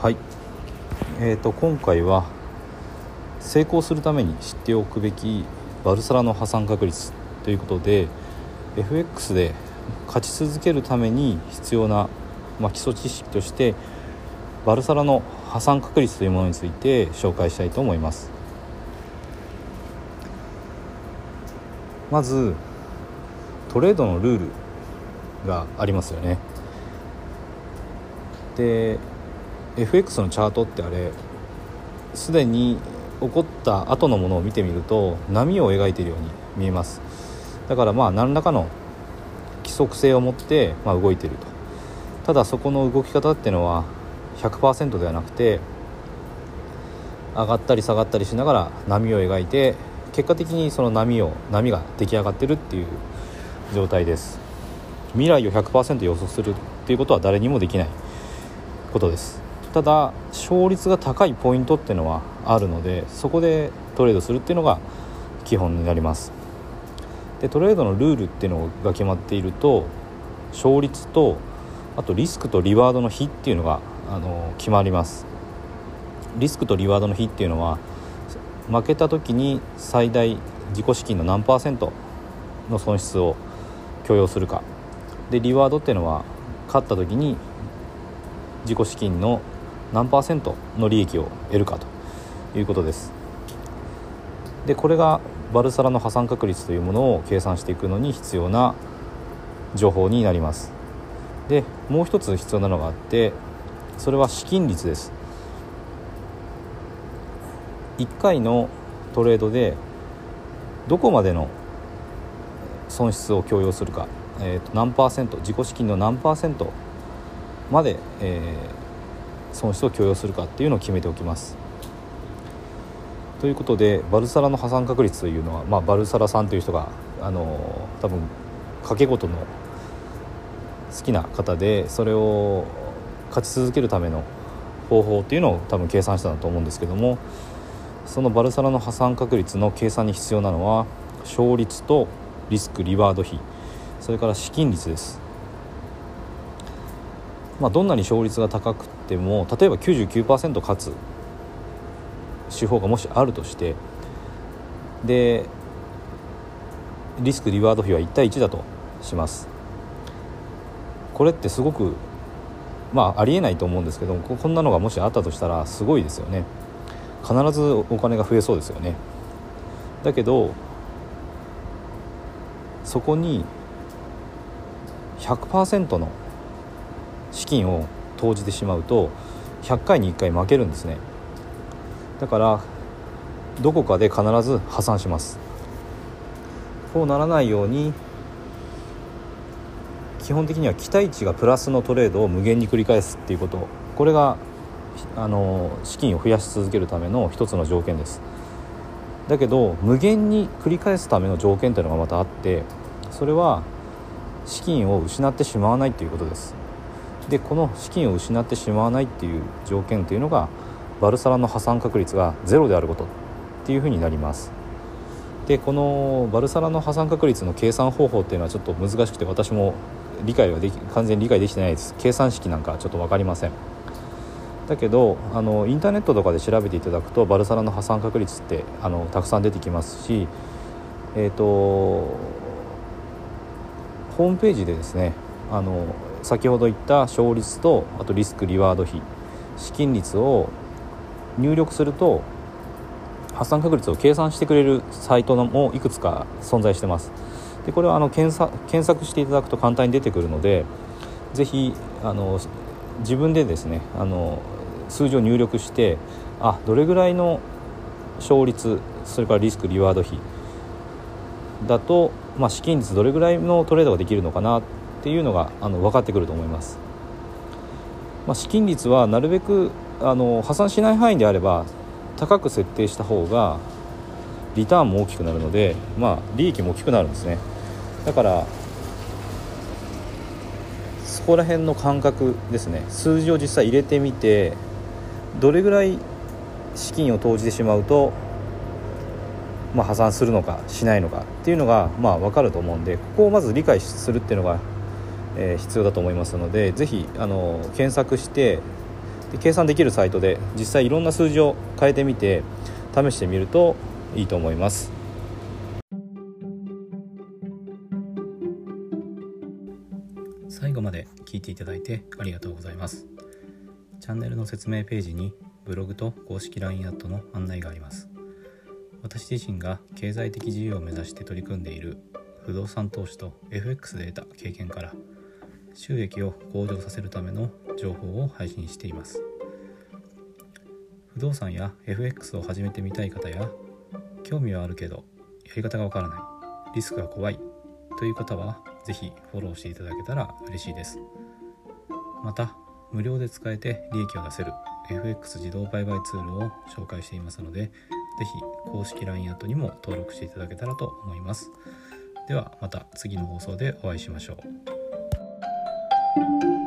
はい。えーと、今回は成功するために知っておくべきバルサラの破産確率ということで FX で勝ち続けるために必要な、まあ、基礎知識としてバルサラの破産確率というものについて紹介したいと思います。まずトレードのルールがありますよね。で FX のチャートってあれすでに起こった後のものを見てみると波を描いているように見えます。だからまあ何らかの規則性を持って、まあ、動いていると。ただそこの動き方っていうのは100%ではなくて上がったり下がったりしながら波を描いて結果的にその波を波が出来上がってるっていう状態です。未来を100%予想するっていうことは誰にもできないことです。ただ勝率が高いポイントっていうのはあるのでそこでトレードするっていうのが基本になります。でトレードのルールっていうのが決まっていると勝率とあとリスクとリワードの比っていうのがあの決まります。リスクとリワードの比っていうのは負けた時に最大自己資金の何パーセントの損失を許容するか。でリワードっていうのは勝った時に自己資金の何パーセントの利益を得るかということです。でこれがバルサラの破産確率というものを計算していくのに必要な情報になります。でもう一つ必要なのがあってそれは資金率です。1回のトレードでどこまでの損失を強要するか、えー、と何パーセント自己資金の何パーセントまで、えー、損失を許容するかっていうのを決めておきます。ということでバルサラの破産確率というのは、まあ、バルサラさんという人があの多分賭け事の好きな方でそれを勝ち続けるための方法っていうのを多分計算したんだと思うんですけどもそのバルサラの破産確率の計算に必要なのは勝率とリスクリワード比それから資金率ですまあ、どんなに勝率が高くても例えば99%勝つ手法がもしあるとしてでリスクリワード比は1対1だとします。これってすごくまあありえないと思うんですけどもこんなのがもしあったとしたらすごいですよね。必ずお金が増えそうですよね。だけどそこに100%の資金を投じてしまうと100回に1回負けるんですね。だからどこかで必ず破産します。こうならないように基本的には期待値がプラスのトレードを無限に繰り返すっていうこと。これがあの資金を増やし続けるための一つの条件です。だけど無限に繰り返すための条件というのがまたあってそれは資金を失ってしまわないということです。でこの資金を失ってしまわないっていう条件というのがバルサラの破産確率がゼロであることっていうふうになります。でこのバルサラの破産確率の計算方法っていうのはちょっと難しくて私も理解はでき完全に理解できてないです。計算式なんかちょっと分かりません。だけどあのインターネットとかで調べていただくとバルサラの破産確率ってあのたくさん出てきますしえっ、ー、とホームページでですねあの先ほど言った勝率とあとリスクリワード比。資金率を入力すると発散確率を計算してくれるサイトもいくつか存在してます。でこれはあの検索検索していただくと簡単に出てくるのでぜひあの自分でですねあの数字を入力してあどれぐらいの勝率それからリスクリワード比だと、まあ、資金率どれぐらいのトレードができるのかなっていうのがあの分かってくると思います、まあ、資金率はなるべくあの破産しない範囲であれば高く設定した方がリターンも大きくなるので、まあ、利益も大きくなるんですね。だからそこら辺の感覚ですね。数字を実際入れてみてどれぐらい資金を投じてしまうと、まあ、破産するのかしないのかっていうのが、まあ、分かると思うんでここをまず理解するっていうのがえー、必要だと思いますのでぜひあの検索してで計算できるサイトで実際いろんな数字を変えてみて試してみるといいと思います。最後まで聞いていただいてありがとうございます。チャンネルの説明ページにブログと公式 LINE アットの案内があります。私自身が経済的自由を目指して取り組んでいる不動産投資と FX で得た経験から収益を向上させるための情報を配信しています。不動産や FX を始めてみたい方や興味はあるけどやり方がわからないリスクが怖いという方は是非フォローしていただけたら嬉しいです。また無料で使えて利益を出せる FX 自動売買ツールを紹介していますので是非公式 LINE アットにも登録していただけたらと思います。ではまた次の放送でお会いしましょう。thank you